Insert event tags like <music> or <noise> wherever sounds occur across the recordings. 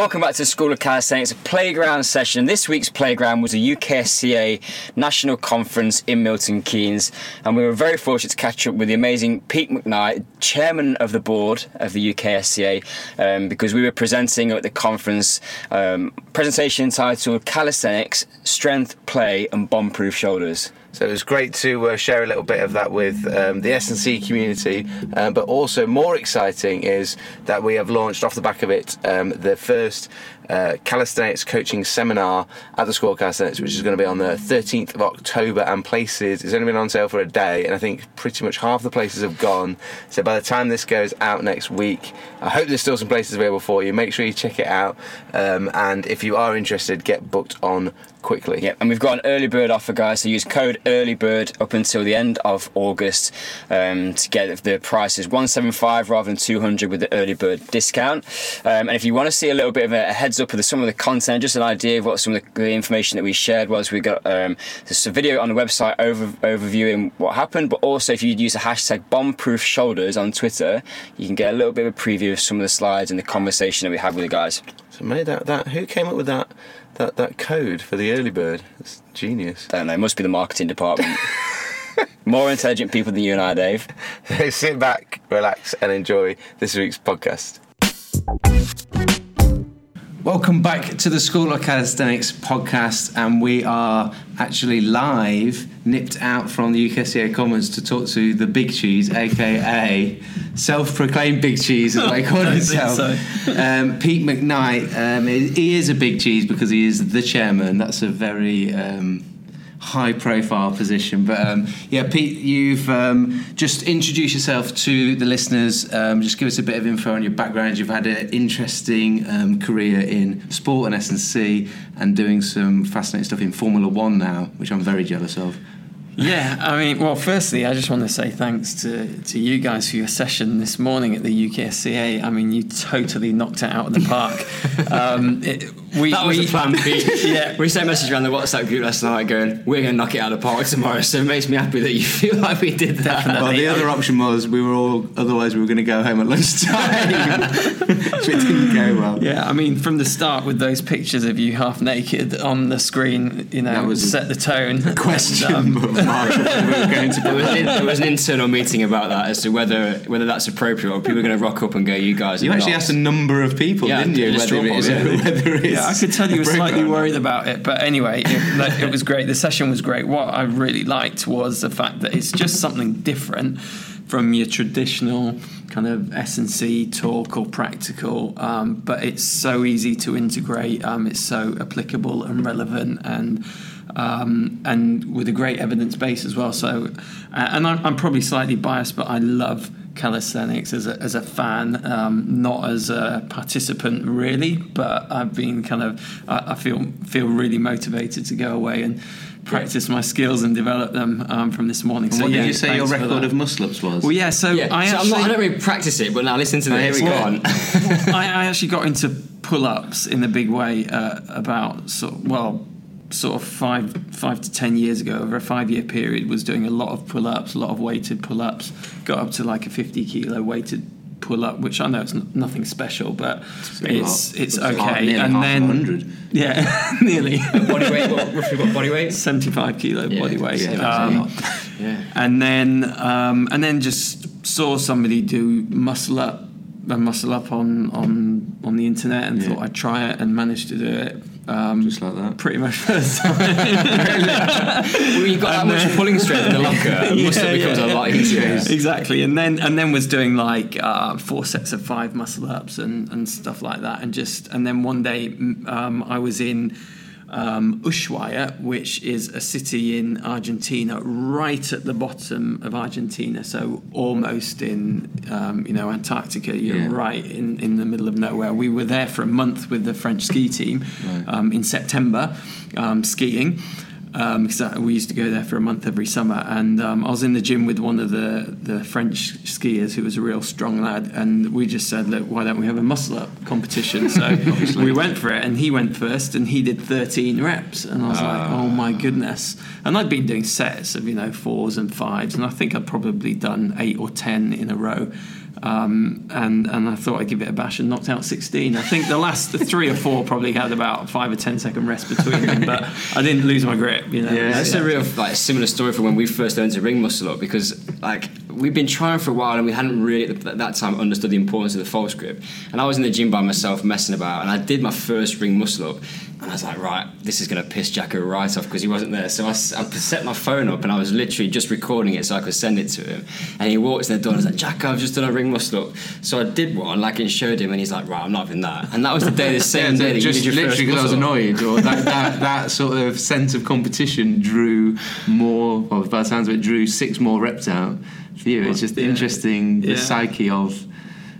Welcome back to the School of Calisthenics, a playground session. This week's playground was a UKSCA National Conference in Milton Keynes, and we were very fortunate to catch up with the amazing Pete McKnight, chairman of the board of the UKSCA, um, because we were presenting at the conference um, presentation entitled Calisthenics, Strength, Play, and Bomb-Proof Shoulders. So it was great to uh, share a little bit of that with um, the S&C community, uh, but also more exciting is that we have launched off the back of it um, the first uh, calisthenics coaching seminar at the School of Calisthenics, which is going to be on the 13th of October, and places it's only been on sale for a day, and I think pretty much half the places have gone. So by the time this goes out next week, I hope there's still some places available for you. Make sure you check it out, um, and if you are interested, get booked on quickly. Yep, and we've got an early bird offer, guys. So use code early bird up until the end of August um, to get the prices 175 rather than 200 with the early bird discount. Um, and if you want to see a little bit of a heads up of the, some of the content, just an idea of what some of the, the information that we shared was, we got um, just a video on the website over, overviewing what happened. But also, if you use the hashtag bombproof shoulders on Twitter, you can get a little bit of a preview of some of the slides and the conversation that we had with the guys. So made that that who came up with that that that code for the early bird? It's genius. I don't know. It must be the marketing department. <laughs> More intelligent people than you and I, Dave. <laughs> Sit back, relax, and enjoy this week's podcast. Welcome back to the School of Calisthenics podcast, and we are actually live, nipped out from the UKSCA Commons to talk to the Big Cheese, aka self-proclaimed Big Cheese, as they call <laughs> himself, think um, Pete McKnight. Um, he is a Big Cheese because he is the chairman. That's a very um, high-profile position. But um, yeah, Pete, you've um, just introduced yourself to the listeners. Um, just give us a bit of info on your background. You've had an interesting um, career in sport and S&C and doing some fascinating stuff in Formula One now, which I'm very jealous of. Yeah, I mean, well, firstly, I just want to say thanks to, to you guys for your session this morning at the UKSCA. I mean, you totally knocked it out of the park. <laughs> um, it, we, That was we, the plan, Pete. <laughs> Yeah. We sent a message around the WhatsApp group last night going, we're going to knock it out of the park tomorrow. So it makes me happy that you <laughs> feel like we did that. Well, the other option was we were all, otherwise we were going to go home at lunchtime, <laughs> which didn't go well. Yeah, I mean, from the start with those pictures of you half naked on the screen, you know, That was set the tone. Question, And, um, but we were going to There was, an, there was an internal meeting about that as to whether whether that's appropriate or people are going to rock up and go, you guys. You actually not." asked a number of people, Yeah, didn't you? Whether, straw it is, poll, yeah. whether it's Yeah, I could tell you were slightly worried about it, but anyway, it, like, it was great. The session was great. What I really liked was the fact that it's just something different from your traditional kind of S and C talk or practical, um, but it's so easy to integrate. Um, it's so applicable and relevant and. Um, and with a great evidence base as well. So, uh, and I'm, I'm probably slightly biased, but I love calisthenics as a, as a fan, um, not as a participant really, but I've been kind of I, I feel feel really motivated to go away and practice my skills and develop them um, from this morning. And so what yeah, did you say your record of muscle ups was? Well, yeah. So Yeah, I so I'm actually not, I don't really practice it, but now listen to Oh, this. here we Go go. <laughs> on. I, I actually got into pull-ups in a big way uh, about sort of, well sort of five five to ten years ago over a five year period was doing a lot of pull-ups a lot of weighted pull-ups got up to like a 50 kilo weighted pull-up which I know it's n- nothing special but it's it's It's okay and then 100. yeah <laughs> nearly body weight, what, roughly what body weight? 75 kilo Yeah, body weight yeah, um. Yeah. and then um, and then just saw somebody do muscle up a muscle up on on on the internet and Yeah. thought I'd try it and managed to do it um, Just like that. pretty much first time <laughs> Well, you've got that much pulling strength in the locker. <laughs> Muscle Yeah, becomes yeah. a lot easier. <laughs> exactly and then and then was doing like uh, four sets of five muscle ups and and stuff like that and just and then one day um, I was in um, Ushuaia, which is a city in Argentina, right at the bottom of Argentina, so almost in um, you know Antarctica. You're Yeah. right in, in the middle of nowhere. We were there for a month with the French ski team um, in September, um, skiing. Um, because we used to go there for a month every summer, and um, I was in the gym with one of the, the French skiers who was a real strong lad, and we just said, "Look, why don't we have a muscle up competition?" So <laughs> we went for it, and he went first, and he did 13 reps, and I was like, "Oh my goodness!" And I'd been doing sets of you know fours and fives, and I think I'd probably done eight or ten in a row, Um, and and I thought I'd give it a bash and knocked out 16. I think the last three or four probably had about five or ten second rest between them, but I didn't lose my grip. You know, Yeah. That's a real like similar story from when we first learned to ring muscle up because like we've been trying for a while and we hadn't really at that time understood the importance of the false grip. And I was in the gym by myself messing about and I did my first ring muscle up and I was like, right, this is going to piss Jacko right off because he wasn't there. So I set my phone up and I was literally just recording it so I could send it to him. And he walks in the door and I was like, Jacko, I've just done a ring muscle up. So I did one, like and showed him, and he's like, right, I'm not having that. And that was the day, the <laughs> same day that you just did your literally because I was annoyed, or that, that, <laughs> that sort of sense of competition drew more. Well, by the sounds of it, drew six more reps out for you. It's just Yeah. interesting the Yeah. psyche of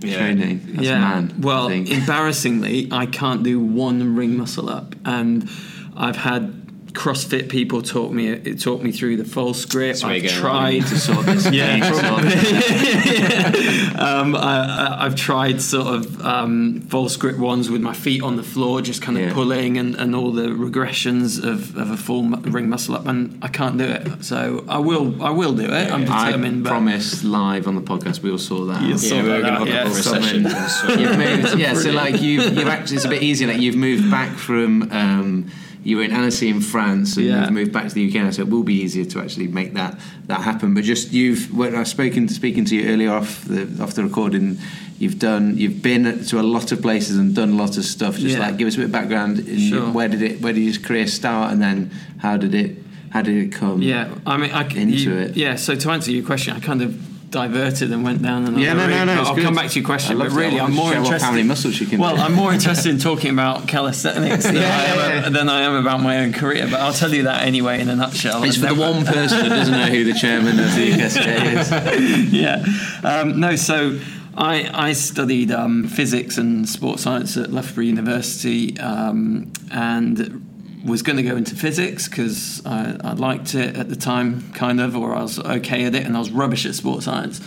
Yeah. training. That's yeah. man. well, I embarrassingly, I can't do one ring muscle up, and I've had CrossFit people taught me it talk me through the false grip. That's where I've tried to sort <laughs> this. Yeah, this. <laughs> um, I, I- I've tried sort of um, false grip ones with my feet on the floor, just kind of Yeah. pulling and, and all the regressions of, of a full ring muscle up, and I can't do it. So I will, I will do it. I'm I determined. but promised live on the podcast we all saw that. Out. saw Yeah, we were going to yeah, a session. and <laughs> You've moved, yeah. So like you've, you've actually it's a bit easier. Like you've moved back from um, you were in Annecy in France, and Yeah. you've moved back to the UK now. So it will be easier to actually make that that happen. But just you've when I've spoken speaking to you earlier off the off the recording. You've done. You've been to a lot of places and done a lot of stuff. Just Yeah. like give us a bit of background. Sure. Where did it? Where did your career start? And then how did it? How did it come? Yeah, I mean, I, Into you- it. Yeah, so to answer your question, I kind of diverted and went down another Yeah, no, no, route, no, but I'll good. come back to your question. But really, I I'm more show off interested. how many muscles you can well, do. I'm more <laughs> interested in talking about calisthenics than, Yeah, I am, yeah, yeah. than I am about my own career. But I'll tell you that anyway in a nutshell. It's for the one person that doesn't know who the chairman of the UKSCA <laughs> is. yeah. Um, no, so I, I studied um, physics and sports science at Loughborough University um, and was going to go into physics because I, I liked it at the time, kind of, or I was okay at it, and I was rubbish at sports science.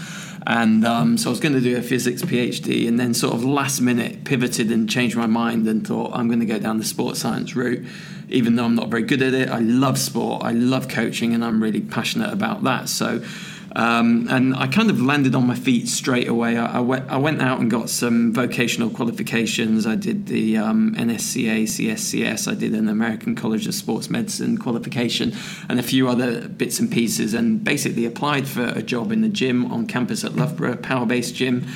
And um, so I was going to do a physics PhD, and then sort of last minute pivoted and changed my mind and thought I'm going to go down the sports science route, even though I'm not very good at it. I love sport, I love coaching, and I'm really passionate about that. So um, and I kind of landed on my feet straight away. I, I, went, I went out and got some vocational qualifications. I did the um, NSCA, CSCS. I did an American College of Sports Medicine qualification and a few other bits and pieces. And basically applied for a job in the gym on campus at Loughborough, power based gym,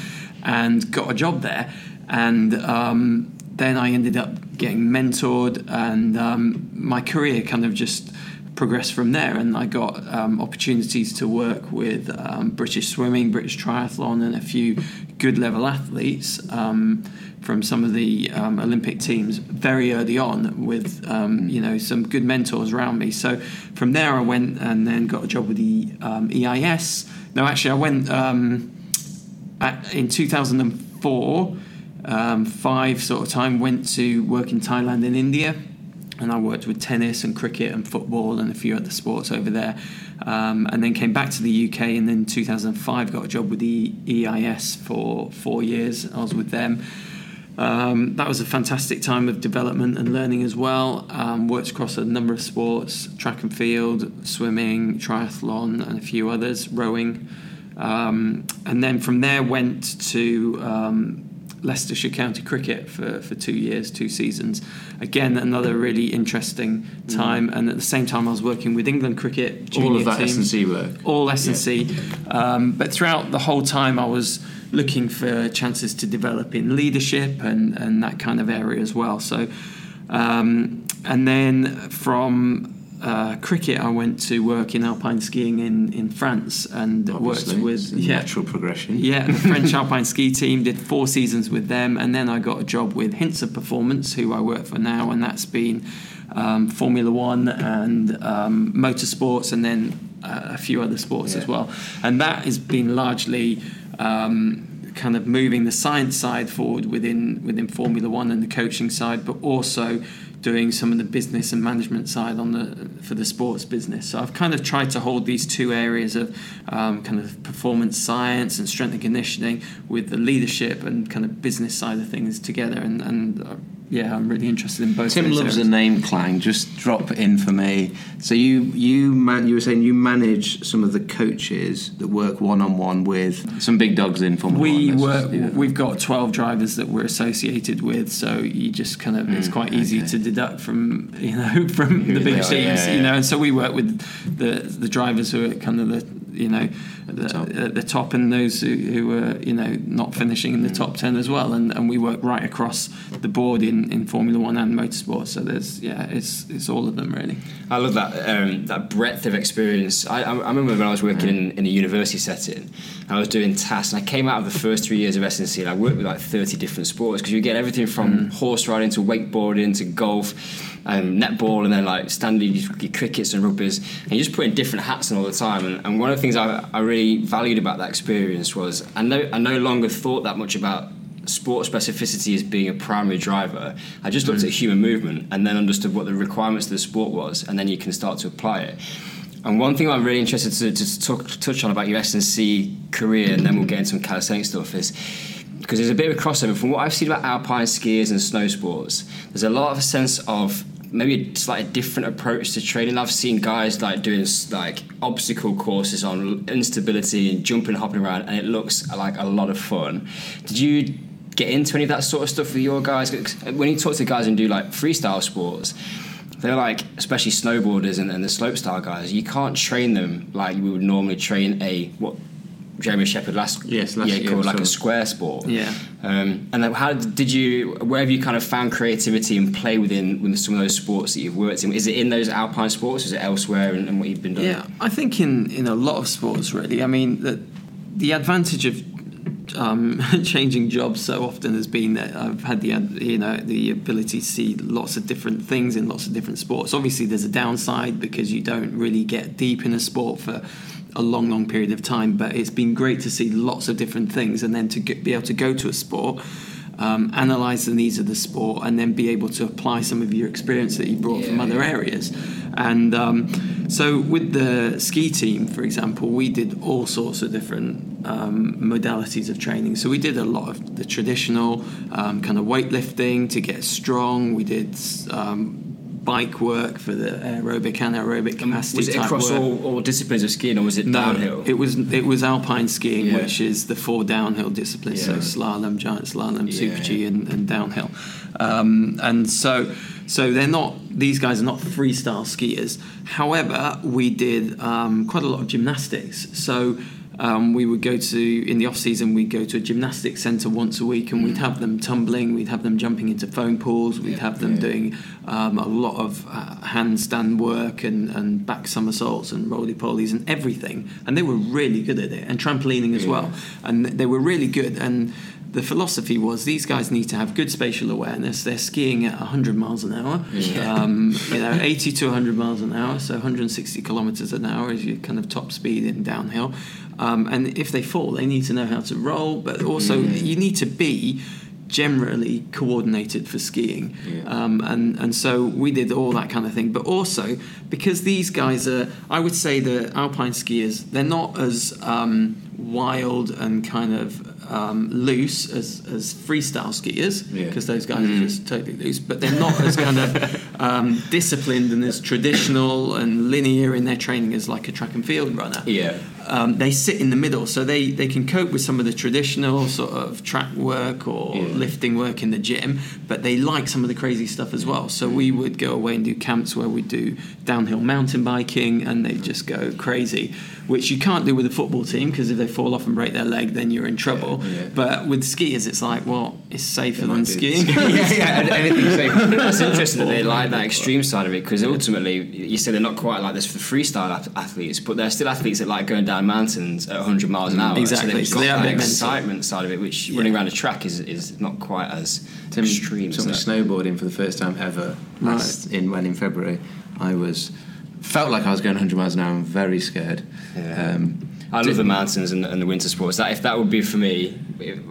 and got a job there. And um, then I ended up getting mentored, and um, my career kind of just progressed from there and I got um, opportunities to work with um, British swimming, British triathlon and a few good level athletes um, from some of the um, Olympic teams very early on with um, you know some good mentors around me. So from there I went and then got a job with the um, EIS no actually I went at, in 2004 um, five sort of time went to work in Thailand and India and I worked with tennis and cricket and football and a few other sports over there. Um, and then came back to the UK and then 2005 got a job with the EIS for four years. I was with them. Um, that was a fantastic time of development and learning as well. Um, worked across a number of sports track and field, swimming, triathlon, and a few others, rowing. Um, and then from there went to um, Leicestershire County Cricket for, for two years, two seasons. Again, another really interesting time. And at the same time, I was working with England Cricket All of that team S&C work. all S and C. Um, but throughout the whole time, I was looking for chances to develop in leadership and, and that kind of area as well. So, um, and then from uh, cricket, I went to work in alpine skiing in, in France and Obviously, worked with yeah, natural progression. yeah, the <laughs> French alpine ski team. Did four seasons with them, and then I got a job with Hintsa Performance, who I work for now, and that's been um, Formula One and um, motorsports, and then uh, a few other sports as well. And that has been largely. Um, kind of moving the science side forward within within Formula One and the coaching side, but also doing some of the business and management side on the for the sports business. So I've kind of tried to hold these two areas of um, kind of performance science and strength and conditioning with the leadership and kind of business side of things together, and, and uh, yeah, I'm really interested in both. Tim those loves a name clang. Just drop in for me. So you you man, you were saying you manage some of the coaches that work one on one with some big dogs in Formula We One. Just do we've got 12 drivers that we're associated with, so you just kind of it's quite easy Mm, okay. to deduct from you know <laughs> from the big teams, yeah, yeah. you know. And so we work with the the drivers who are kind of the you know the, Top. at the top and those who, who are you know not finishing in the mm. top 10 as well. And, and we work right across the board in, in Formula One and motorsport. So there's yeah, it's it's all of them really. I love that um, that breadth of experience. I, I, remember when I was working in, in a university setting, I was doing tasks, and I came out of the first three years of S&C, and I worked with like thirty different sports because you get everything from mm. horse riding to wakeboarding to golf, um, netball, and then like standing your crickets and rugby's, and you just put in different hats all the time. And, and one of the things I, I really valued about that experience was I no I no longer thought that much about sport specificity as being a primary driver. I just looked at human movement and then understood what the requirements of the sport was, and then you can start to apply it. And one thing I'm really interested to, to talk, touch on about your S&C career, and then we'll get into some calisthenic stuff, is because there's a bit of a crossover from what I've seen about alpine skiers and snow sports. There's a lot of a sense of maybe it's like a different approach to training. I've seen guys like doing like obstacle courses on instability and jumping, hopping around, and it looks like a lot of fun. Did you get into any of that sort of stuff with your guys? When you talk to guys and do like freestyle sports, they're like, especially snowboarders and, and the slopestyle guys, you can't train them like you would normally train a what Jeremy Shepard last, Yes, last year year like a square sport. Yeah. Um, and how did you? Where have you kind of found creativity and play within with some of those sports that you've worked in? Is it in those alpine sports? Is it elsewhere and, and what you've been doing? Yeah, I think in, in a lot of sports, really. I mean, the, the advantage of um, <laughs> changing jobs so often has been that I've had the you know the ability to see lots of different things in lots of different sports. Obviously, there's a downside because you don't really get deep in a sport for a long, long period of time. But it's been great to see lots of different things, and then to get, be able to go to a sport. Um, analyze the needs of the sport and then be able to apply some of your experience that you brought from Yeah, other areas. And um, so, with the ski team, for example, we did all sorts of different um, modalities of training. So, we did a lot of the traditional um, kind of weightlifting to get strong. We did um, bike work for the aerobic and aerobic capacity. Was it across all, all disciplines of skiing, or was it No, downhill? it was it was alpine skiing, Yeah. which is the four downhill disciplines, Yeah. so slalom, giant slalom, Yeah, super G, and, and downhill. Um, and so, so they're not; these guys are not freestyle skiers. However, we did um, quite a lot of gymnastics. So. Um, we would go to in the off season. We'd go to a gymnastics centre once a week, and we'd have them tumbling. We'd have them jumping into foam pools. We'd have them doing um, a lot of uh, handstand work and, and back somersaults and roly polies and everything. And they were really good at it, and trampolining as well. And they were really good. And the philosophy was these guys need to have good spatial awareness. They're skiing at 100 miles an hour, um, you know, 80 to 100 miles an hour, so 160 kilometers an hour is your kind of top speed in downhill. Um, and if they fall, they need to know how to roll, but also you need to be generally coordinated for skiing. Um, and, and so we did all that kind of thing. But also, because these guys are, I would say the alpine skiers, they're not as um, wild and kind of um, loose as, as freestyle skiers, Yeah. because those guys are just totally loose, but they're not as kind of <laughs> um, disciplined and as traditional and linear in their training as like a track and field runner yeah. Um, they sit in the middle, so they, they can cope with some of the traditional sort of track work or lifting work in the gym, but they like some of the crazy stuff as well. So we would go away and do camps where we do downhill mountain biking, and they just go crazy, which you can't do with a football team because if they fall off and break their leg, then you're in trouble. yeah. But with skiers, it's like, well, it's safer than skiing. <laughs> yeah, yeah, anything safe. That's interesting that they <laughs> like that extreme side of it because ultimately, you say they're not quite like this for freestyle athletes, but they're still athletes that like going down mountains at 100 miles an hour. Exactly, So they've so got they are a that mental. excitement side of it, which running around a track is, is not quite as Tim extreme. took me is snowboarding for the first time ever last in when in February. I was felt like I was going 100 miles an hour and very scared. Yeah. Um, I love the mountains and, and the winter sports. That if that would be for me,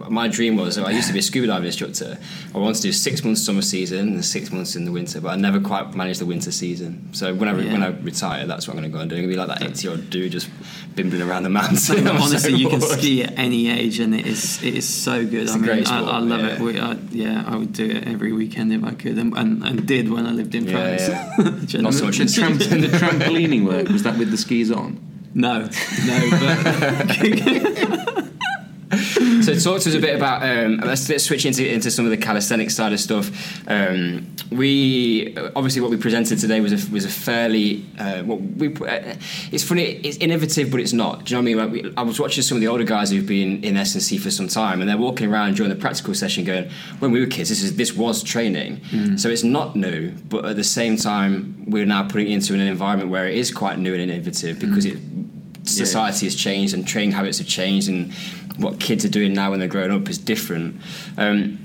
my dream was I used to be a scuba diving instructor. I wanted to do six months summer season and six months in the winter, but I never quite managed the winter season. So when I Yeah. when I retire, that's what I'm going to go and do. I'm going to be like that 80 odd dude just bimbling around the mountains. <laughs> I'm so Honestly, you can ski at any age, and it is it is so good. It's I a mean, great I, sport, I love yeah. it. We, I, yeah, I would do it every weekend if I could, and, and, and did when I lived in Yeah, France. yeah. <laughs> Not so much The, in tramp- the trampolining work was that with the <laughs> skis on? No, no, but So talk to us a bit about. Um, let's, let's switch into into some of the calisthenics side of stuff. Um, we obviously what we presented today was a was a fairly. Uh, what we uh, it's funny. It's innovative, but it's not. Do you know what I mean? Like we, I was watching some of the older guys who've been in S and C for some time, and they're walking around during the practical session, going, "When we were kids, this is this was training." So it's not new, but at the same time, we're now putting it into an environment where it is quite new and innovative because it society has changed and training habits have changed and what kids are doing now when they're growing up is different. Um,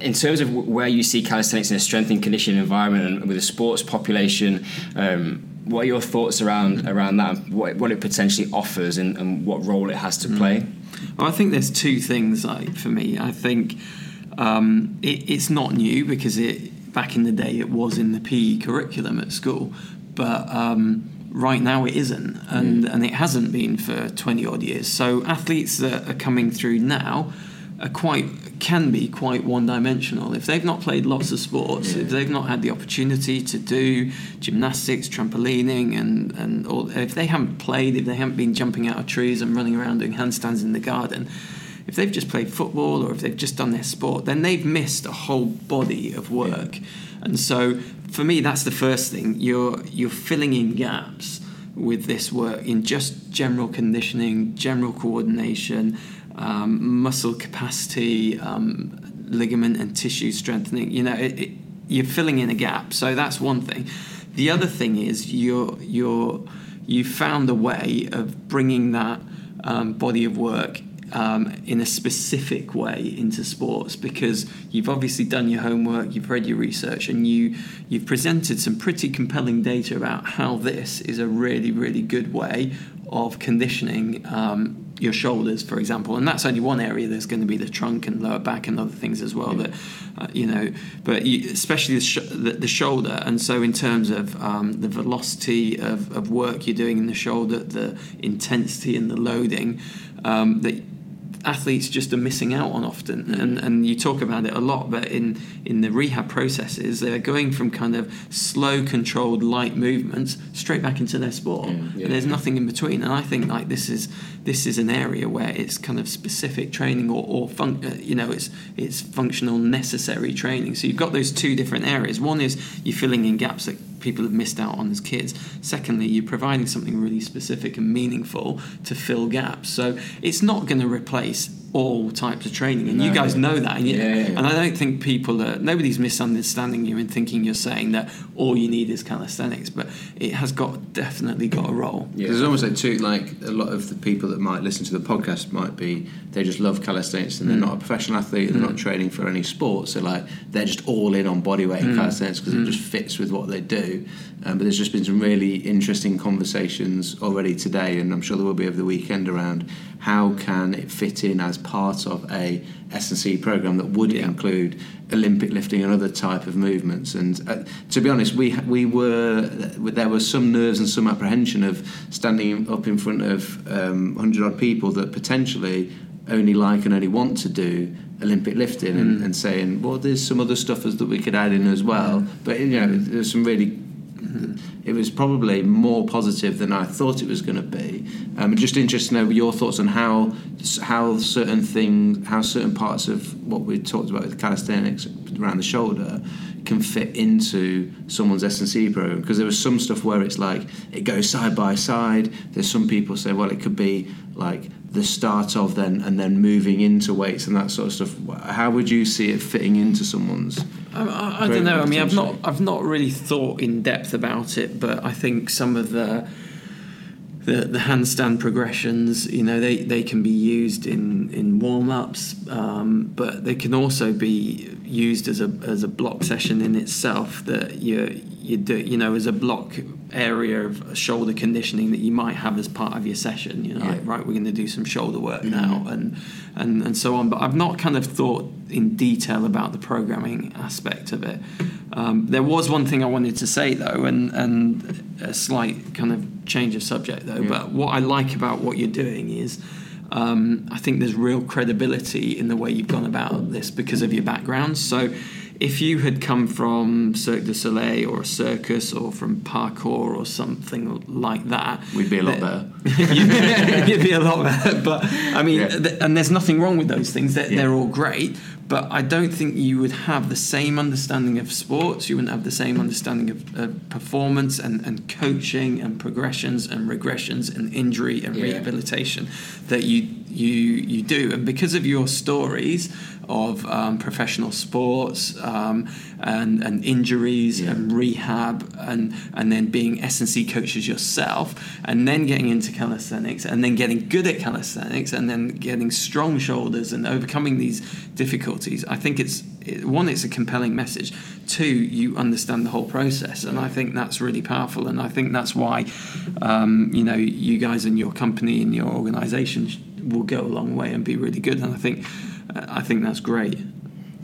in terms of w- where you see calisthenics in a strength and conditioning environment and with a sports population, um, what are your thoughts around around that? What, what it potentially offers and, and what role it has to play? Well, I think there's two things like for me. I think um, it, it's not new because it back in the day it was in the PE curriculum at school, but um, right now it isn't, and mm. and it hasn't been for 20 odd years. So athletes that are coming through now are quite can be quite one dimensional if they've not played lots of sports if they've not had the opportunity to do gymnastics trampolining and and all, if they haven't played if they haven't been jumping out of trees and running around doing handstands in the garden if they've just played football or if they've just done their sport then they've missed a whole body of work and so for me that's the first thing you're you're filling in gaps with this work in just general conditioning general coordination um, muscle capacity, um, ligament and tissue strengthening. You know, it, it, you're filling in a gap. So that's one thing. The other thing is you're you're you found a way of bringing that um, body of work um, in a specific way into sports because you've obviously done your homework, you've read your research, and you you've presented some pretty compelling data about how this is a really really good way of conditioning um, your shoulders, for example, and that's only one area. There's going to be the trunk and lower back and other things as well. That uh, you know, but you, especially the, sh- the, the shoulder. And so, in terms of um, the velocity of, of work you're doing in the shoulder, the intensity and the loading, um, that athletes just are missing out on often and, and you talk about it a lot but in in the rehab processes they're going from kind of slow controlled light movements straight back into their sport. Yeah. and there's nothing in between. And I think like this is this is an area where it's kind of specific training or, or fun, uh, you know it's it's functional necessary training. So you've got those two different areas. One is you're filling in gaps that people have missed out on as kids secondly you're providing something really specific and meaningful to fill gaps so it's not going to replace all types of training and you No. guys know that and, you, Yeah, yeah, yeah. and I don't think people are nobody's misunderstanding you and thinking you're saying that all you need is calisthenics but it has got definitely got a role. Yeah. There's almost like two, like a lot of the people that might listen to the podcast might be they just love calisthenics and they're mm. not a professional athlete, they're not mm. training for any sport, so like they're just all in on bodyweight and mm. calisthenics because it just fits with what they do. Um, but there's just been some really interesting conversations already today, and I'm sure there will be over the weekend around how can it fit in as part of a S&C program that would Yeah. include Olympic lifting and other type of movements. And uh, to be honest, we we were there was some nerves and some apprehension of standing up in front of um, hundred odd people that potentially only like and only want to do Olympic lifting and, and saying, well, there's some other stuff as that we could add in as well. But you know, there's some really it was probably more positive than I thought it was going to be. Um, just interested to know your thoughts on how how certain things, how certain parts of what we talked about with calisthenics around the shoulder can fit into someone's S&C program because there was some stuff where it's like it goes side by side. There's some people say, well, it could be like the start of then and then moving into weights and that sort of stuff. How would you see it fitting into someone's? I, I, I don't know. I mean, I've not. I've not really thought in depth about it, but I think some of the the, the handstand progressions, you know, they, they can be used in, in warm ups, um, but they can also be used as a as a block session in itself. That you you do you know as a block area of shoulder conditioning that you might have as part of your session. You know, Yeah. like, right, we're going to do some shoulder work now, and and and so on. But I've not kind of thought in detail about the programming aspect of it. Um, there was one thing I wanted to say though, and and a slight kind of change of subject though. But what I like about what you're doing is. Um, I think there's real credibility in the way you've gone about this because of your background. So, if you had come from Cirque du Soleil or a circus or from parkour or something like that, We'd be a lot better. <laughs> you'd, be a lot better. But I mean, Yeah. th- and there's nothing wrong with those things. They're, Yeah. they're all great. But I don't think you would have the same understanding of sports. You wouldn't have the same understanding of, of performance and, and coaching and progressions and regressions and injury and Yeah. rehabilitation that you you you do. And because of your stories of um, professional sports um, and and injuries Yeah. and rehab and and then being S and C coaches yourself and then getting into calisthenics and then getting good at calisthenics and then getting strong shoulders and overcoming these difficulties. I think it's it, one it's a compelling message. Two you understand the whole process and I think that's really powerful and I think that's why um, you know you guys and your company and your organization will go a long way and be really good and I think uh, I think that's great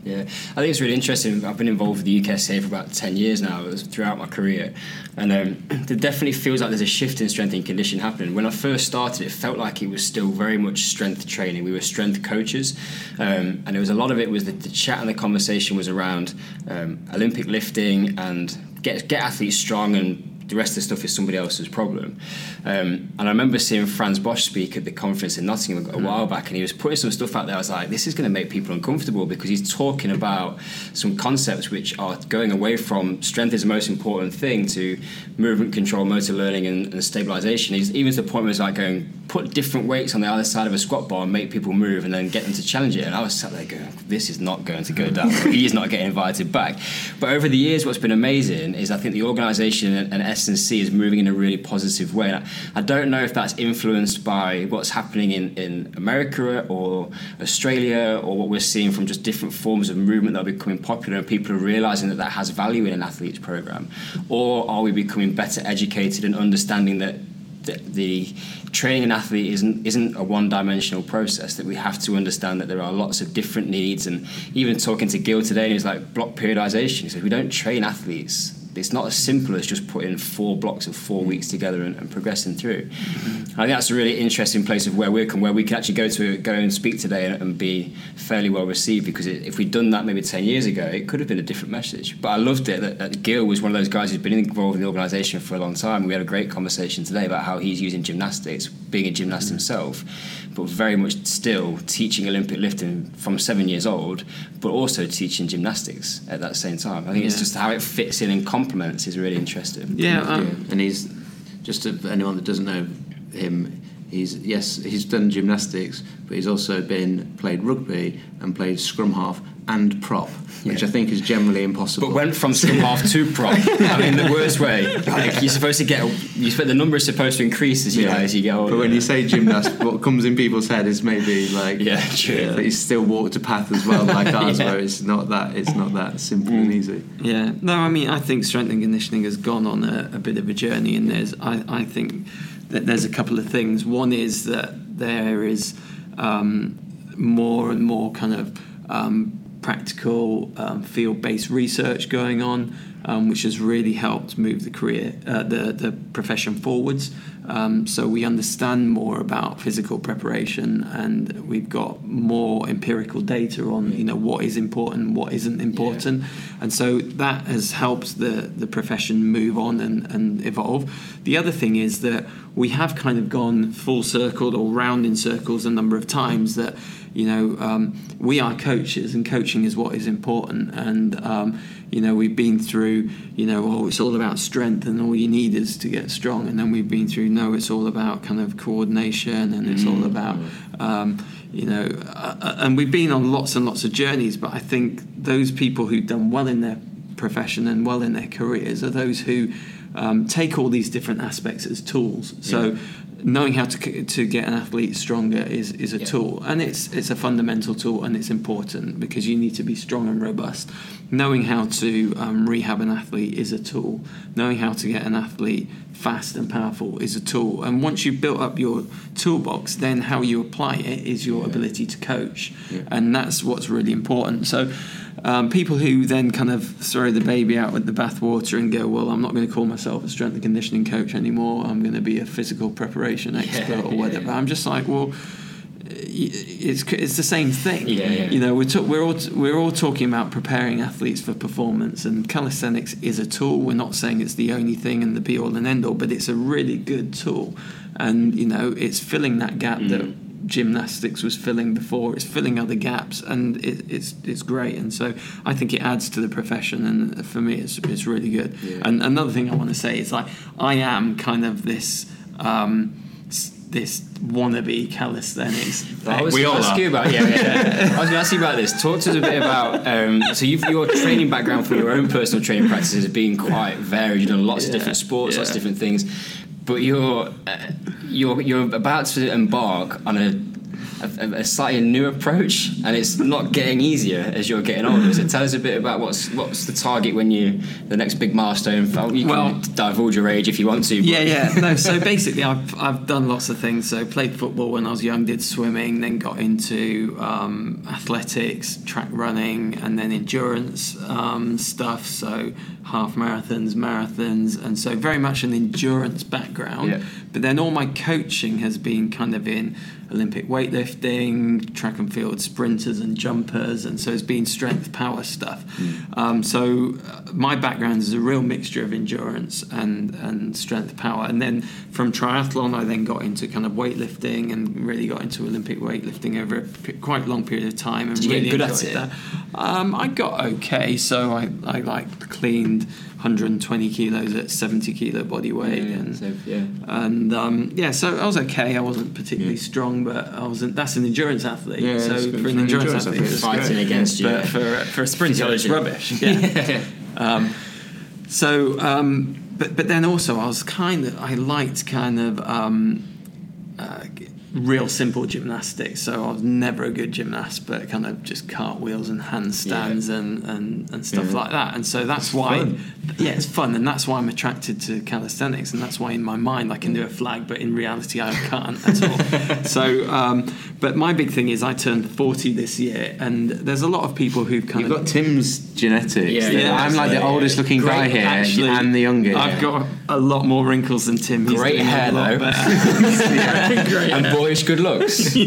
Yeah, I think it's really interesting. I've been involved with the UKSCA for about 10 years now, throughout my career. And um, definitely feels like there's a shift in strength and condition happening. When I first started, it felt like it was still very much strength training. We were strength coaches. Um, and it was a lot of it was the, the chat and the conversation was around um, Olympic lifting and get, get athletes strong and the rest of the stuff is somebody else's problem. Um, and I remember seeing Frans Bosch speak at the conference in Nottingham a while back, and he was putting some stuff out there. I was like, this is going to make people uncomfortable because he's talking about some concepts which are going away from strength is the most important thing to movement control, motor learning, and, and stabilization. He's even to the point where he's like going, put different weights on the other side of a squat bar and make people move and then get them to challenge it. And I was sat there going, this is not going to go down. <laughs> he is not getting invited back. But over the years, what's been amazing is I think the organisation and, and S&C is moving in a really positive way. I, don't know if that's influenced by what's happening in, in America or Australia or what we're seeing from just different forms of movement that are becoming popular and people are realising that that has value in an athlete's programme. Or are we becoming better educated and understanding that the, the training an athlete isn't isn't a one-dimensional process. That we have to understand that there are lots of different needs. And even talking to Gil today, and he's like block periodization. He said we don't train athletes. It's not as simple as just putting four blocks of four weeks together and, and progressing through. I think that's a really interesting place of where we're can where we can actually go to go and speak today and, and be fairly well received. Because it, if we'd done that maybe ten years ago, it could have been a different message. But I loved it that, that Gil was one of those guys who's been involved in the organisation for a long time. We had a great conversation today about how he's using gymnastics, being a gymnast mm-hmm. himself, but very much still teaching Olympic lifting from seven years old, but also teaching gymnastics at that same time. I think it's just how it fits in and complements is really interesting. yeah, Yeah, um, and he's just to, for anyone that doesn't know him. He's yes, he's done gymnastics, but he's also been played rugby and played scrum half and prop, which Yeah. I think is generally impossible. But went from scrum half to prop. I mean, the worst way. Like you're supposed to get, you the number is supposed to increase as you as you get older. But when you say gymnast, what comes in people's head is maybe like Yeah, true. But you still walked a path as well, like <laughs> ours, Yeah. where it's not that it's not that simple and easy. Yeah, no, I mean, I think strength and conditioning has gone on a, a bit of a journey, and there's, I, I think that there's a couple of things. One is that there is um, more and more kind of um, practical um, field-based research going on, um, which has really helped move the career, uh, the the profession forwards. Um, so we understand more about physical preparation, and we've got more empirical data on you know what is important, what isn't important, and so that has helped the the profession move on and, and evolve. The other thing is that we have kind of gone full circle or round in circles a number of times. That you know um, we are coaches, and coaching is what is important, and um, you know we've been through you know oh it's all about strength and all you need is to get strong. And then we've been through no it's all about kind of coordination and it's all about um, you know uh, uh, and we've been on lots and lots of journeys but I think those people who've done well in their profession and well in their careers are those who um, take all these different aspects as tools. So knowing how to to get an athlete stronger is is a Yeah. tool, and it's it's a fundamental tool, and it's important because you need to be strong and robust. Knowing how to um, rehab an athlete is a tool. Knowing how to get an athlete fast and powerful is a tool. And once you've built up your toolbox, then how you apply it is your ability to coach, and that's what's really important. So. Um, people who then kind of throw the baby out with the bathwater and go, well, I'm not going to call myself a strength and conditioning coach anymore. I'm going to be a physical preparation <laughs> expert or whatever. yeah. I'm just like, well, it's it's the same thing. Yeah, yeah. You know, we're ta- we're all we're all talking about preparing athletes for performance, and calisthenics is a tool. We're not saying it's the only thing and the be all and end all, but it's a really good tool, and you know, it's filling that gap Mm. that gymnastics was filling before. It's filling other gaps, and it, it's it's great. And so I think it adds to the profession, and for me, it's it's really good. And another thing I want to say is like I am kind of this. Um, this wannabe calisthenics. I was We going all to ask are. you about yeah, yeah. I was going to ask you about this. Talk to us a bit about um, so you've, your training background from your own personal training practices has been quite varied. You've done lots of different sports, lots of different things, but you're uh, you're you're about to embark on a. A, a slightly new approach, and it's not getting easier as you're getting older. So tell us a bit about what's what's the target when you the next big milestone. You can Well- divulge your age if you want to. but- Yeah, yeah. No, so basically, I've I've done lots of things. So played football when I was young, did swimming, then got into um, athletics, track running, and then endurance um, stuff. So half marathons, marathons, and so very much an endurance background. Yeah. But then all my coaching has been kind of in Olympic weightlifting, track and field sprinters and jumpers, and so it's been strength power stuff. Um, so uh, my background is a real mixture of endurance and and strength power, and then from triathlon I then got into kind of weightlifting and really got into Olympic weightlifting over a p- quite long period of time. And Did you get really good at it? that. Um, I got okay, so I I like cleaned 120 kilos at 70 kilo body weight Yeah, and so, yeah. and um, yeah, so I was okay. I wasn't particularly strong, but I wasn't. That's an endurance athlete. Yeah, so for an an endurance, endurance athlete, it's Fighting great. against you. But for for a sprinter, it's rubbish. Yeah. <laughs> um, so, um, but but then also I was kind of I liked kind of um, real simple gymnastics. So I was never a good gymnast, but kind of just cartwheels and handstands and, and, and stuff Yeah. like that. And so that's why, fun. <laughs> yeah, it's fun, and that's why I'm attracted to calisthenics, and that's why in my mind I can do a flag, but in reality I can't at all. <laughs> so, um, but my big thing is I turned 40 this year, and there's a lot of people who've kind You've of got Tim's genetics. Yeah, yeah, I'm like the yeah, yeah. oldest looking guy here Actually, and the youngest. I've got a lot more wrinkles than Tim. He's Great doing a hair, lot though. better. <laughs> Great and hair. boyish good looks. <laughs>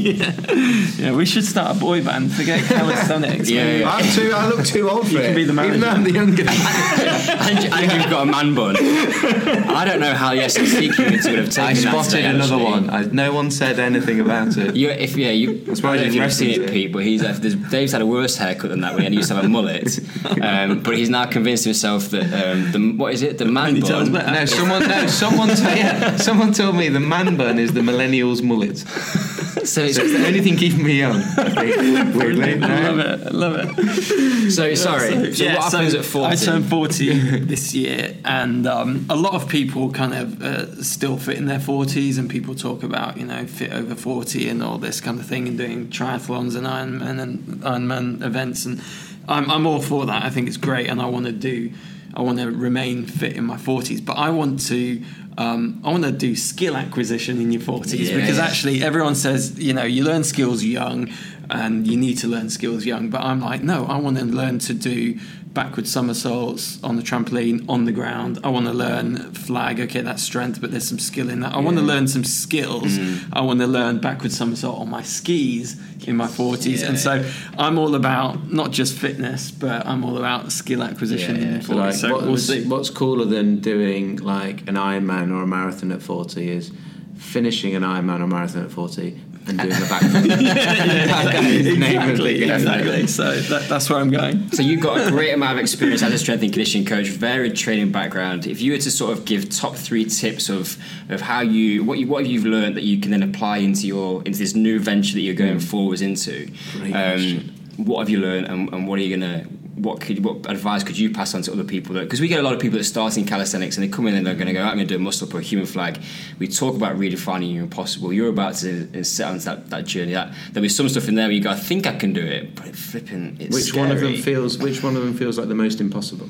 Yeah, we should start a boy band. Forget calisthenics. Yeah, maybe. yeah. I'm too. I look too old for You can be the Even though. I'm the youngest. <laughs> and, and you've got a man bun. I don't know how the S&C community would have taken I that spotted another actually. one. I, no one said anything about it. You, if yeah, you. I why don't I know if didn't you've ever seen it. Pete, but he's uh, Dave's had a worse haircut than that when he used to have a mullet. Um, but he's now convinced himself that um, the what is it, the man bun. better. No, someone, no, someone, t- yeah, someone told me the man bun is the millennials mullet. <laughs> So it's, So it's the only thing keeping me young. I think, <laughs> weirdly. I love it. I love it. so sorry. So, yeah, what happens so at forty? I turned 40 this year, and um, a lot of people kind of uh, still fit in their 40s, and people talk about, you know, fit over 40 and all this kind of thing, and doing triathlons and Ironman and Ironman events. And I'm, I'm all for that. I think it's great, and I want to do, I want to remain fit in my 40s, but I want to. Um, I want to do skill acquisition in your 40s Yeah. because actually everyone says you know you learn skills young and you need to learn skills young. But i'm like no i want to learn to do backward somersaults on the trampoline on the ground. I want to learn flag okay that's strength but there's some skill in that. I want to learn some skills. Mm. I want to learn backward somersault on my skis in my 40s and so i'm all about not just fitness but i'm all about skill acquisition Yeah, in yeah. 40s So like, so what we'll see. what's cooler than doing like an Ironman or a marathon at 40 is finishing an Ironman or marathon at 40 and doing the back. <laughs> <laughs> exactly exactly so that, that's where i'm going So you've got a great amount of experience as a strength and conditioning coach, varied training background. If you were to sort of give top three tips of of how you what you what you've learned that you can then apply into your into this new venture that you're going forwards into, um, what have you learned and, and what are you gonna what could what advice could you pass on to other people? Because we get a lot of people that start in calisthenics and they come in and they're going to go, I'm going to do a muscle up or a human flag. We talk about redefining your impossible. You're about to set on that, that journey. That there'll be some stuff in there where you go, I think I can do it, but it flipping, it's Which one of them feels? Which one of them feels like the most impossible?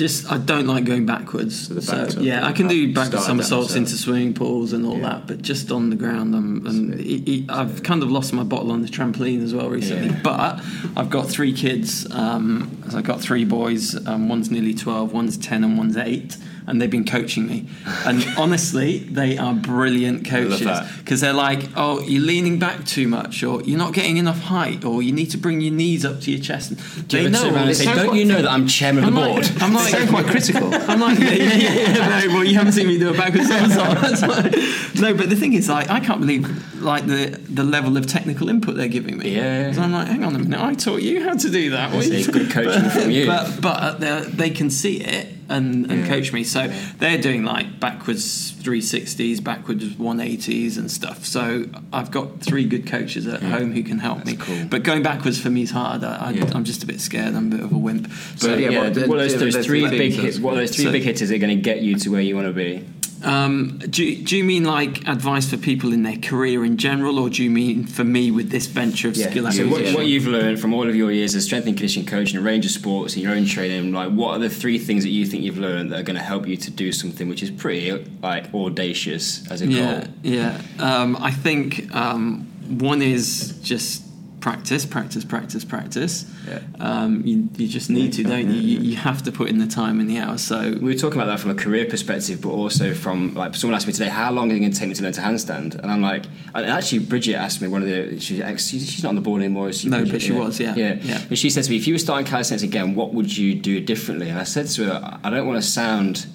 Just I don't like going backwards. the So, back to- yeah, I can do back somersaults into swimming pools and all Yeah. that, but just on the ground, I'm, and it, it, I've kind of lost my bottle on the trampoline as well recently. Yeah. But I've got three kids. Um, I've got three boys. Um, one's nearly twelve, one's ten, and one's eight. And they've been coaching me, and <laughs> honestly, they are brilliant coaches because they're like, "Oh, you're leaning back too much, or you're not getting enough height, or you need to bring your knees up to your chest." Do They know. and say, don't you know that I'm chairman of the like- board? I'm like, <laughs> quite critical. <laughs> I'm like, yeah, yeah, yeah, yeah. No, well, you haven't seen me do a backwards somersault. Why. No, but the thing is, like, I can't believe like the the level of technical input they're giving me. Yeah. So I'm like, hang on a minute, I taught you how to do that. That's are a you- good coaching <laughs> but, from you. But but uh, they're- they can see it and, and Yeah. coach me. So they're doing like backwards 360s, backwards 180s, and stuff. So I've got three good coaches at home who can help me. cool. But going backwards for me is hard. I, Yeah. I'm just a bit scared. I'm a bit of a wimp. So But, yeah, yeah, what, well, are those, those three big hits? What are those three So- big hitters are going to get you to where you want to be? Um, do, you- do you mean like advice for people in their career in general, or do you mean for me with this venture of skill So what, what you've learned from all of your years as strength and conditioning coach in a range of sports and your own training, like what are the three things that you think you've learned that are going to help you to do something which is pretty like audacious as a yeah, goal? yeah. Um, I think um, one is just practice, practice, practice, practice. Yeah. Um, you, you just need to, don't you? you? You have to put in the time and the hours. So We were talking about that from a career perspective, but also from like someone asked me today, how long is it going to take me to learn to handstand? And I'm like, and actually Bridget asked me one of the she's not on the board anymore. She, No, Bridget? but she was, yeah. yeah, Yeah. And she said to me, if you were starting calisthenics again, what would you do differently? And I said to her, I don't want to sound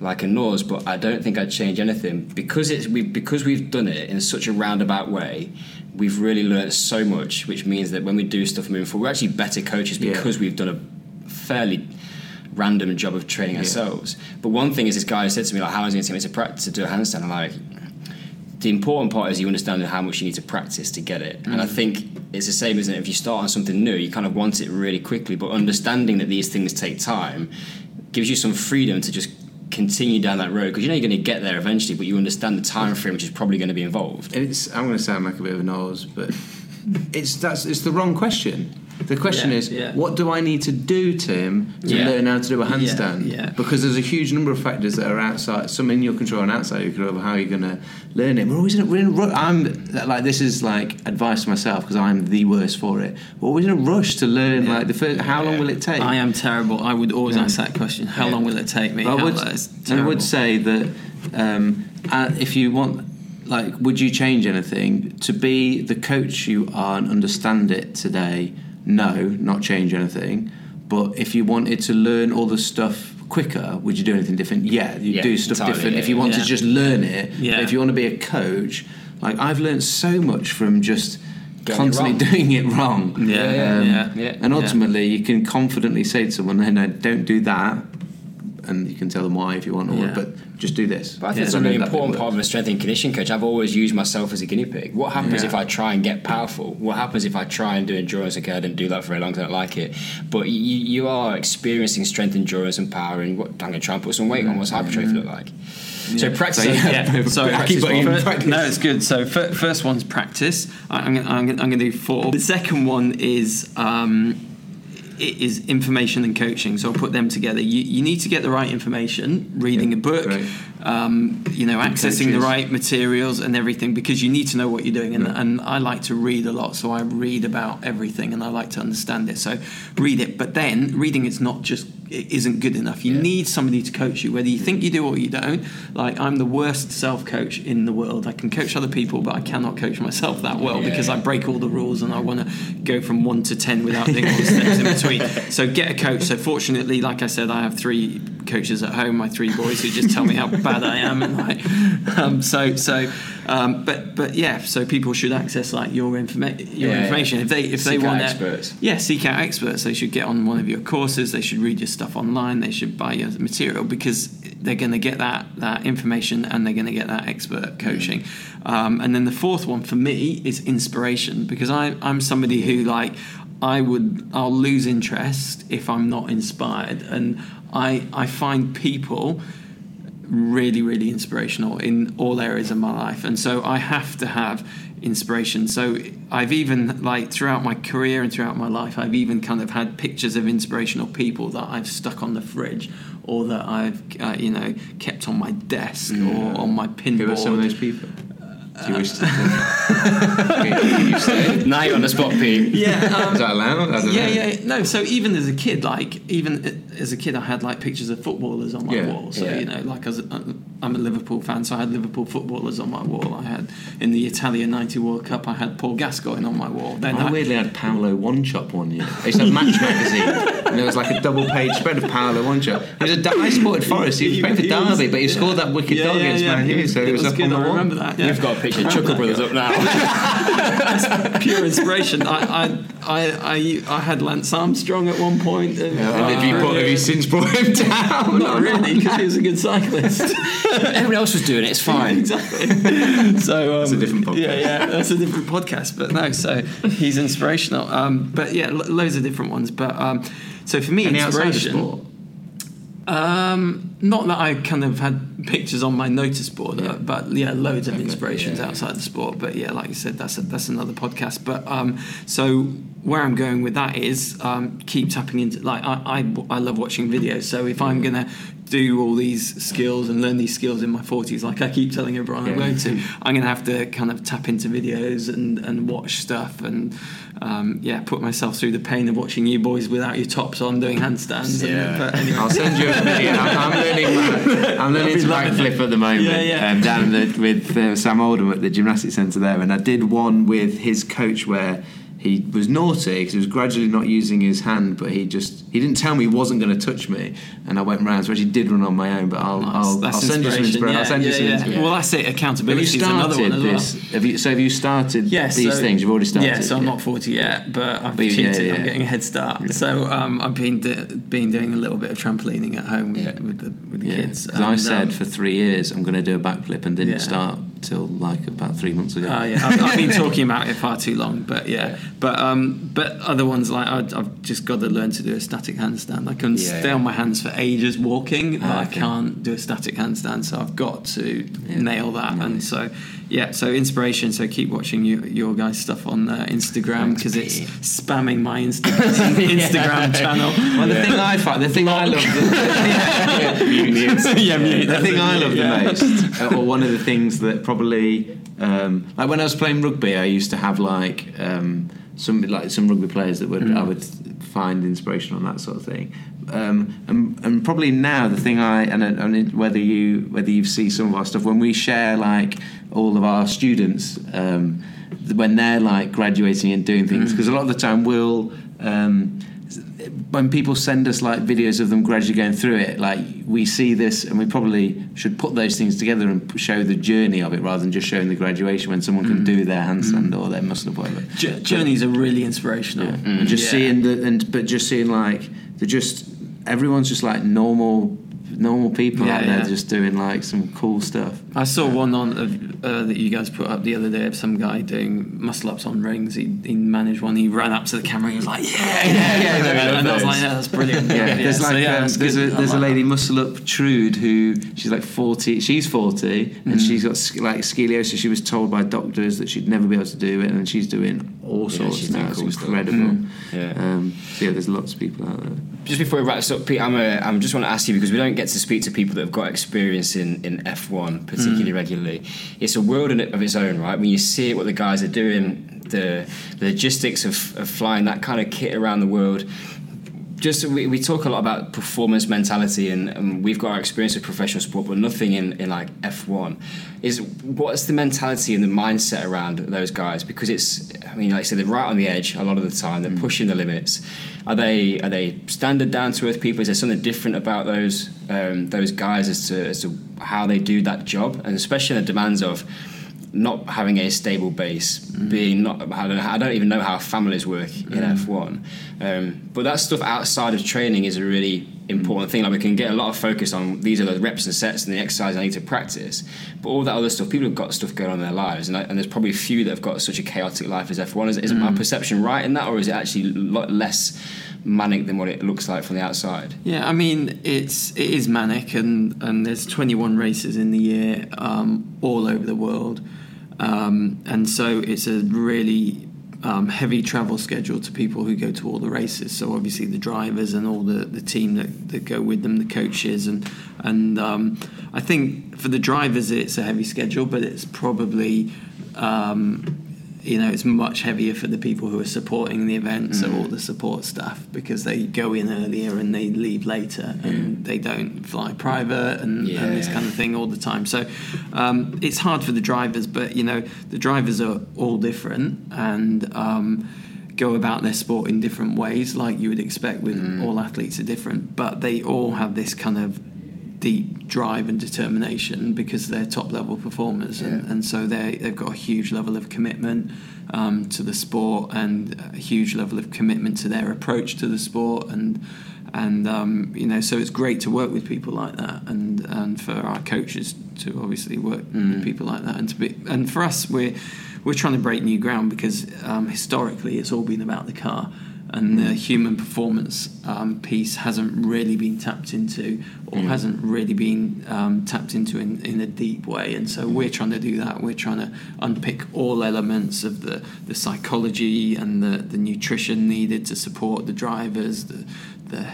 like a nose, but I don't think I'd change anything because it's we because we've done it in such a roundabout way. We've really learned so much, which means that when we do stuff moving forward, we're actually better coaches Yeah. because we've done a fairly random job of training ourselves. But one thing is, this guy who said to me, like, how is it going to take me to practice to do a handstand? I'm like, the important part is you understand how much you need to practice to get it. And I mm. think it's the same, isn't it? If you start on something new, you kind of want it really quickly, but understanding that these things take time gives you some freedom to just continue down that road because you know you're going to get there eventually, but you understand the time frame which is probably going to be involved. It's. I'm going to sound like a bit of a nose, but it's that's it's the wrong question. The question Yeah, is, yeah. what do I need to do, Tim, to Yeah. learn how to do a handstand? yeah. Because there's a huge number of factors that are outside, some in your control and outside your control of how you're going to learn it. We're always in a, we're in a ru- I'm like this is like advice to myself because I'm the worst for it. We're always in a rush to learn. Like the first, how long will it take? I am terrible. I would always ask that question. How long will it take me? I How- would, I would say that um, uh, if you want, like, would you change anything to be the coach you are and understand it today? No, not change anything. But if you wanted to learn all the stuff quicker, would you do anything different? Yeah, you Yeah, do stuff entirely, different. yeah, if you want yeah. to just learn it, Yeah. if you want to be a coach, like I've learned so much from just. Getting it constantly wrong. doing it wrong. Yeah, yeah, Um, yeah, yeah. And Yeah. ultimately, you can confidently say to someone, "No, no, don't do that," and you can tell them why if you want, or Yeah. but just do this. But I think Yeah, it's I a know really important part of a strength and conditioning coach. I've always used myself as a guinea pig. What happens Yeah. if I try and get powerful? What happens if I try and do endurance? Okay, I didn't do that for very long 'cause I don't like it. But you, you are experiencing strength, endurance, and power. And what, I'm going to try and put some weight on. What's hypertrophy look like? So practice. So, yeah. yeah. So I keep putting practice. no, it's good. So fir- first one's practice. I- I'm gonna, I'm gonna, I'm gonna do four. The second one is um, i- is information and coaching. So I'll put them together. You, you need to get the right information, reading a book, Right. um, you know, accessing the right materials and everything because you need to know what you're doing. And, and I like to read a lot, so I read about everything and I like to understand it. So read it. But then reading is not just it isn't good enough. You need somebody to coach you, whether you think you do or you don't. Like I'm the worst self coach in the world. I can coach other people, but I cannot coach myself that well Yeah. because I break all the rules and I want to go from one to ten without doing all <laughs> the steps in between. So get a coach. So fortunately, like I said, I have three coaches at home. My three boys who just tell me how bad I am, and like, um, so so. Um, but but yeah, so people should access like your informa- your Yeah, information if they if they Seek out want experts. yeah, seek out experts. They should get on one of your courses. They should read your stuff online. They should buy your material because they're going to get that that information and they're going to get that expert coaching. Um, and then the fourth one for me is inspiration because I, I'm somebody who like I would I'll lose interest if I'm not inspired, and I I find people really really inspirational in all areas of my life, and so I have to have inspiration. So I've even like throughout my career and throughout my life, I've even kind of had pictures of inspirational people that I've stuck on the fridge or that I've uh, you know kept on my desk or on my pinboard. Who are some of those people? Do you wish to? Can <laughs> you say? Now you're on the spot, Pete. Yeah, um, Is that allowed? I don't yeah, know. yeah. No, so even as a kid, like even as a kid, I had like pictures of footballers on my Yeah, wall. So yeah. you know, like as a, I'm a Liverpool fan, so I had Liverpool footballers on my wall. I had in the Italia '90 World Cup, I had Paul Gascoigne on my wall. Then I I, weirdly had Paulo Wanchope one year. I used to have Match <laughs> magazine, and there was like a double page spread of Paulo Wanchope. He was a I supported Forest. He was He- playing for Derby, but he scored that wicked Yeah, goal yeah, against yeah. Man U, It so it was, was up good, on the I wall. remember that. Yeah. We've got picture of Chuckle Brothers up now. <laughs> pure inspiration. I, I, I, I, I had Lance Armstrong at one point. and- have, you put, have you since brought him down? <laughs> Not really, because he was a good cyclist. <laughs> Everyone else was doing it. It's fine. exactly. So um, That's a different podcast. Yeah, yeah, that's a different podcast. But no, so he's inspirational. Um, but yeah, lo- loads of different ones. But um, so for me, Any inspiration. Um, not that I kind of had pictures on my notice board, uh, but yeah, loads of inspirations yeah. outside the sport. But yeah, like you said, that's a, that's another podcast. But um, so where I'm going with that is um, keep tapping into like I, I I love watching videos. So if I'm gonna do all these skills and learn these skills in my 40s, like I keep telling everyone I'm going to, I'm gonna have to kind of tap into videos and and watch stuff and. Um, yeah, put myself through the pain of watching you boys without your tops on doing handstands. and- Yeah. but anyway. I'll send you a video. I'm, I'm learning. back- I'm learning to backflip at the moment. Yeah, yeah. Um, down the, with uh, Sam Oldham at the gymnastics centre there, and I did one with his coach where he was naughty because he was gradually not using his hand, but he just he didn't tell me he wasn't going to touch me, and I went round. So I actually did run on my own, but I'll I'll, I'll send you some inspiration, inspiration. I'll yeah, you some yeah. inspiration. Well, that's it. Have you Accountability is another started one as well. this? Have you, so have you started Yeah, these so- things? You've already started. Yeah, so I'm not 40 yet, but I've But cheated. yeah, yeah. I'm getting a head start. So um, I've been do- been doing a little bit of trampolining at home with, with the with the Yeah, kids. because I said um, for three years I'm going to do a backflip and didn't Yeah. start till like about three months ago. Oh yeah, I've, I've been <laughs> talking about it far too long, but yeah, but um, but other ones like I, I've just got to learn to do a static handstand. I can Yeah, stay yeah. on my hands for ages walking, but Ah, I can't do a static handstand. So I've got to nail that. And so yeah, so inspiration. So keep watching you, your guys' stuff on uh, Instagram because it's spamming my <laughs> Insta- Instagram <laughs> channel. Well, the thing I find, the thing I love, the, <laughs> yeah, mute, the thing I love yeah. the most, uh, or one of the things that probably, um, like when I was playing rugby, I used to have like um, some like some rugby players that would I Mm. would find inspiration on that sort of thing. Um, and, and probably now the thing I and, and whether you whether you see some of our stuff when we share like all of our students um, when they're like graduating and doing things because a lot of the time we'll um, when people send us like videos of them gradually going through it, like we see this and we probably should put those things together and show the journey of it rather than just showing the graduation when someone can mm. do their handstand mm. or their muscle up, whatever. Jour- Journeys are really inspirational. Mm. And just Yeah. seeing the and but just seeing like they're just everyone's just like normal normal people Yeah, out there just doing like some cool stuff. I saw one on of, uh, that you guys put up the other day of some guy doing muscle ups on rings. He, he managed one. He ran up to the camera. He was like, "Yeah, yeah, yeah!" and I was like, "Yeah, that's brilliant." Yeah, there's so like yeah, um, there's good. a I there's a lady that. muscle up Trude who she's like 40 she's 40 and she's got like scoliosis she was told by doctors that she'd never be able to do it and she's doing all sorts she's doing now it's cool stuff. incredible Yeah. um, so yeah there's lots of people out there Just before we wrap this up, Pete, I'm, a, I'm just want to ask you because we don't get to speak to people that have got experience in, in F1 particularly Hmm. regularly. It's a world in it of its own, right? When you see it, what the guys are doing, the, the logistics of, of flying that kind of kit around the world. Just we, we talk a lot about performance mentality, and, and we've got our experience with professional sport, but nothing in, in like F1. Is what's the mentality and the mindset around those guys? Because it's, I mean, like I said, they're right on the edge a lot of the time. They're pushing the limits. Are they are they standard down to earth people? Is there something different about those um, those guys as to as to how they do that job, and especially the demands of not having a stable base, being not I don't, I don't even know how families work in F1. Um, but that stuff outside of training is a really important thing. Like we can get a lot of focus on these are the reps and sets and the exercise I need to practice, but all that other stuff, people have got stuff going on in their lives, and, I, and there's probably few that have got such a chaotic life as F1. Is, is my perception right in that, or is it actually a lot less manic than what it looks like from the outside? Yeah, I mean it's it is manic, and and there's 21 races in the year, um, all over the world, um, and so it's a really um, heavy travel schedule to people who go to all the races. So obviously the drivers and all the, the team that, that go with them, the coaches, and and um, I think for the drivers it's a heavy schedule, but it's probably um, you know it's much heavier for the people who are supporting the event, so all the support staff because they go in earlier and they leave later, and they don't fly private and, and this kind of thing all the time. So um, it's hard for the drivers, but you know the drivers are all different and. Um, go about their sport in different ways like you would expect with all athletes are different but they all have this kind of deep drive and determination because they're top level performers. And, and so they they've got a huge level of commitment um, to the sport and a huge level of commitment to their approach to the sport. And and um, you know so it's great to work with people like that and and for our coaches to obviously work with people like that and to be and for us we're we're trying to break new ground because um, historically it's all been about the car and the human performance um, piece hasn't really been tapped into or hasn't really been um, tapped into in, in a deep way. And so we're trying to do that. We're trying to unpick all elements of the, the psychology and the, the nutrition needed to support the drivers the, the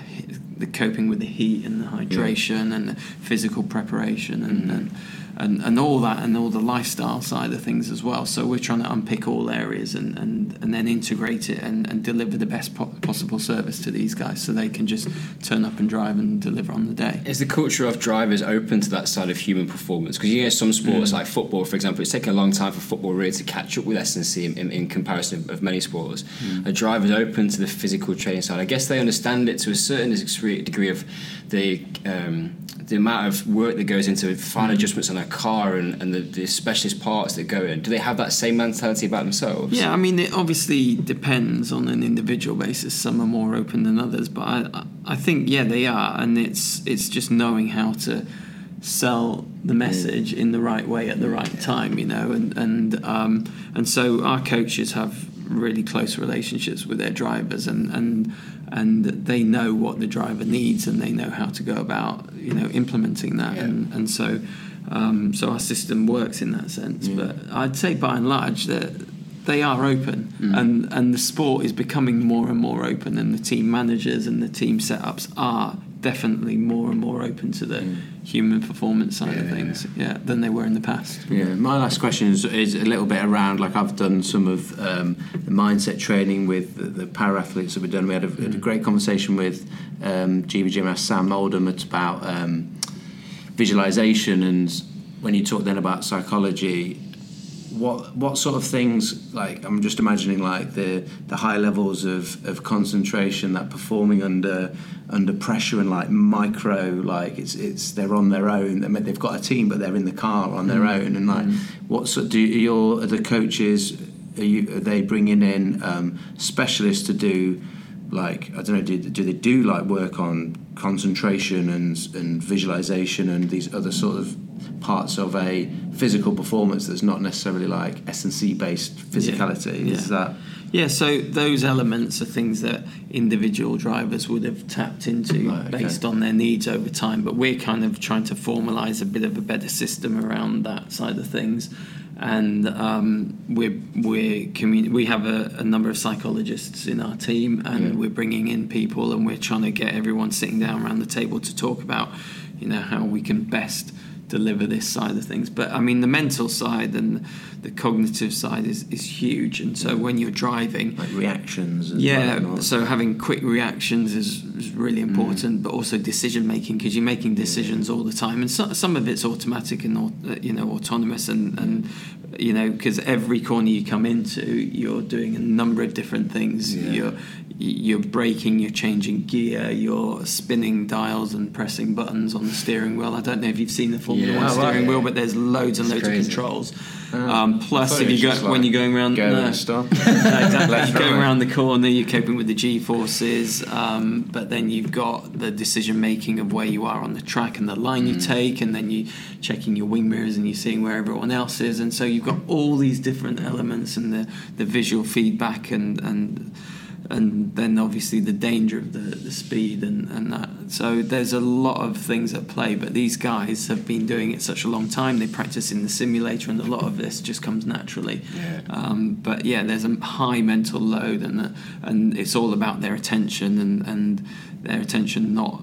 the coping with the heat and the hydration and the physical preparation and, and and, and all that and all the lifestyle side of things as well. So we're trying to unpick all areas and, and, and then integrate it and, and deliver the best po- possible service to these guys so they can just turn up and drive and deliver on the day. Is the culture of drivers open to that side of human performance? Because you know some sports mm. like football, for example, it's taken a long time for football really to catch up with S&C in, in, in comparison of, of many sports. Mm. A driver's open to the physical training side. I guess they understand it to a certain degree degree of the um, the amount of work that goes into fine mm. adjustments on a car and, and the, the specialist parts that go in. Do they have that same mentality about themselves? Yeah, I mean, it obviously depends on an individual basis. Some are more open than others, but I, I think yeah, they are, and it's it's just knowing how to sell the message in the right way at the right time, you know, and and um, and so our coaches have really close relationships with their drivers, and and and they know what the driver needs, and they know how to go about you know implementing that, and and so. Um, so our system works in that sense, but I'd say by and large that they are open, and and the sport is becoming more and more open, and the team managers and the team setups are definitely more and more open to the human performance side of things, yeah. than they were in the past. Yeah, my last question is, is a little bit around like I've done some of um, the mindset training with the, the para athletes that we've done. We had a, had a great conversation with um, GB Gymnast Sam Oldham it's about um, visualization and when you talk then about psychology. What what sort of things like I'm just imagining like the the high levels of, of concentration that performing under under pressure and like micro like it's it's they're on their own I mean, they've got a team but they're in the car on their own and like what sort do your the coaches are you are they bringing in um, specialists to do like I don't know do, do they do like work on concentration and and visualization and these other sort of parts of a physical performance that's not necessarily like S and C based physicality Yeah. is that Yeah, so those elements are things that individual drivers would have tapped into Right, okay. based on their needs over time. But we're kind of trying to formalise a bit of a better system around that side of things. And um, we're we're commun- we have a, a number of psychologists in our team, and Yeah. we're bringing in people, and we're trying to get everyone sitting down around the table to talk about, you know, how we can best deliver this side of things. But I mean, the mental side and the cognitive side is, is huge. And so when you're driving, like reactions and yeah, so having quick reactions is, is really important, but also decision making because you're making decisions all the time, and so, some of it's automatic and uh, you know autonomous, and and you know because every corner you come into, you're doing a number of different things. Yeah. You're you're braking, you're changing gear, you're spinning dials and pressing buttons on the steering wheel. I don't know if you've seen the Formula Yeah. One steering right, wheel, but there's loads and It's loads crazy. of controls. um, plus, if you go just when you're going around, go no. <laughs> exactly. You're going around the corner, you're coping with the G forces, um, but then you've got the decision making of where you are on the track and the line you take, and then you checking your wing mirrors and you're seeing where everyone else is, and so you've got all these different elements and the, the visual feedback and and and then obviously the danger of the, the speed and, and that. So there's a lot of things at play, but these guys have been doing it such a long time. They practice in the simulator, and a lot of this just comes naturally. Yeah. Um, but yeah, there's a high mental load, and and it's all about their attention and, and their attention not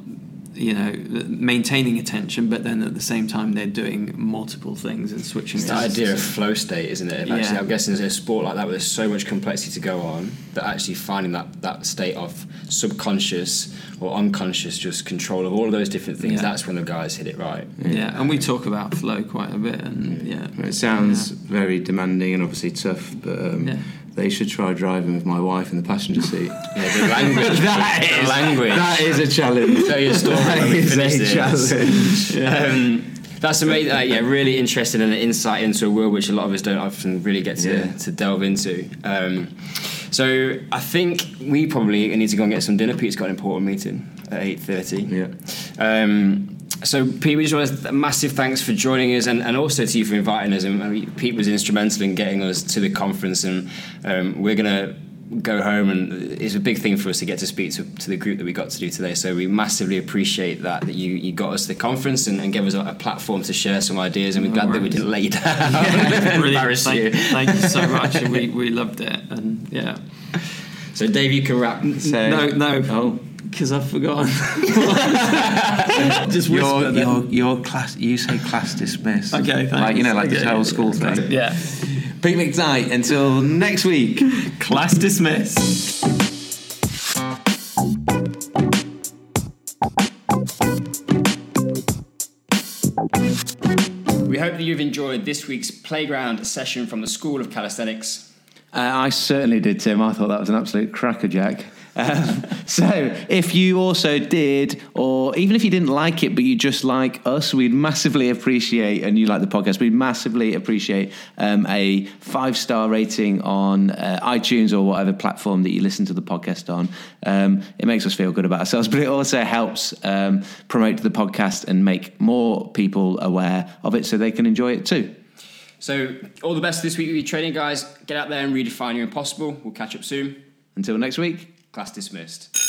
you know maintaining attention but then at the same time they're doing multiple things and switching It's the idea of flow state, isn't it? Actually, Yeah. I'm guessing there's a sport like that where there's so much complexity to go on that actually finding that, that state of subconscious or unconscious just control of all of those different things, Yeah. that's when the guys hit it right. yeah and we talk about flow quite a bit and yeah It sounds very demanding and obviously tough, but um, Yeah. They should try driving with my wife in the passenger seat. <laughs> Yeah, the language. <laughs> the language. that is a challenge. Tell your story That when we finish a this. challenge. <laughs> Um, that's amazing. Uh, yeah, really interesting and an insight into a world which a lot of us don't often really get to, Yeah. to delve into. Um, so I think we probably need to go and get some dinner. Pete's got an important meeting at eight thirty. Yeah. Um, so Pete, we just want to massive thanks for joining us, and, and also to you for inviting us. And I mean, Pete was instrumental in getting us to the conference, and um, we're gonna go home, and it's a big thing for us to get to speak to, to the group that we got to do today. So we massively appreciate that that you, you got us to the conference and, and gave us a, a platform to share some ideas, and we're glad that we didn't lay you down <laughs> Brilliant. embarrass Thank, you. thank you so <laughs> much. we, we loved it. And yeah. So Dave, you can wrap. So- no, no. Oh. Because I've forgotten. <laughs> Just Your, whisper then. your, your class, you say class dismissed. Okay, thanks. Like, you know, like Okay, this whole school yeah, thing. Yeah. Pete McKnight, until next week. Class dismissed. We hope that you've enjoyed this week's playground session from the School of Calisthenics. Uh, I certainly did, Tim. I thought that was an absolute crackerjack. Um, so, if you also did, or even if you didn't like it, but you just like us, we'd massively appreciate, and you like the podcast, we'd massively appreciate um, a five star rating on uh, iTunes or whatever platform that you listen to the podcast on. Um, it makes us feel good about ourselves, <laughs> but it also helps um, promote the podcast and make more people aware of it so they can enjoy it too. So, all the best this week with your training, guys. Get out there and redefine your impossible. We'll catch up soon. Until next week. Class dismissed.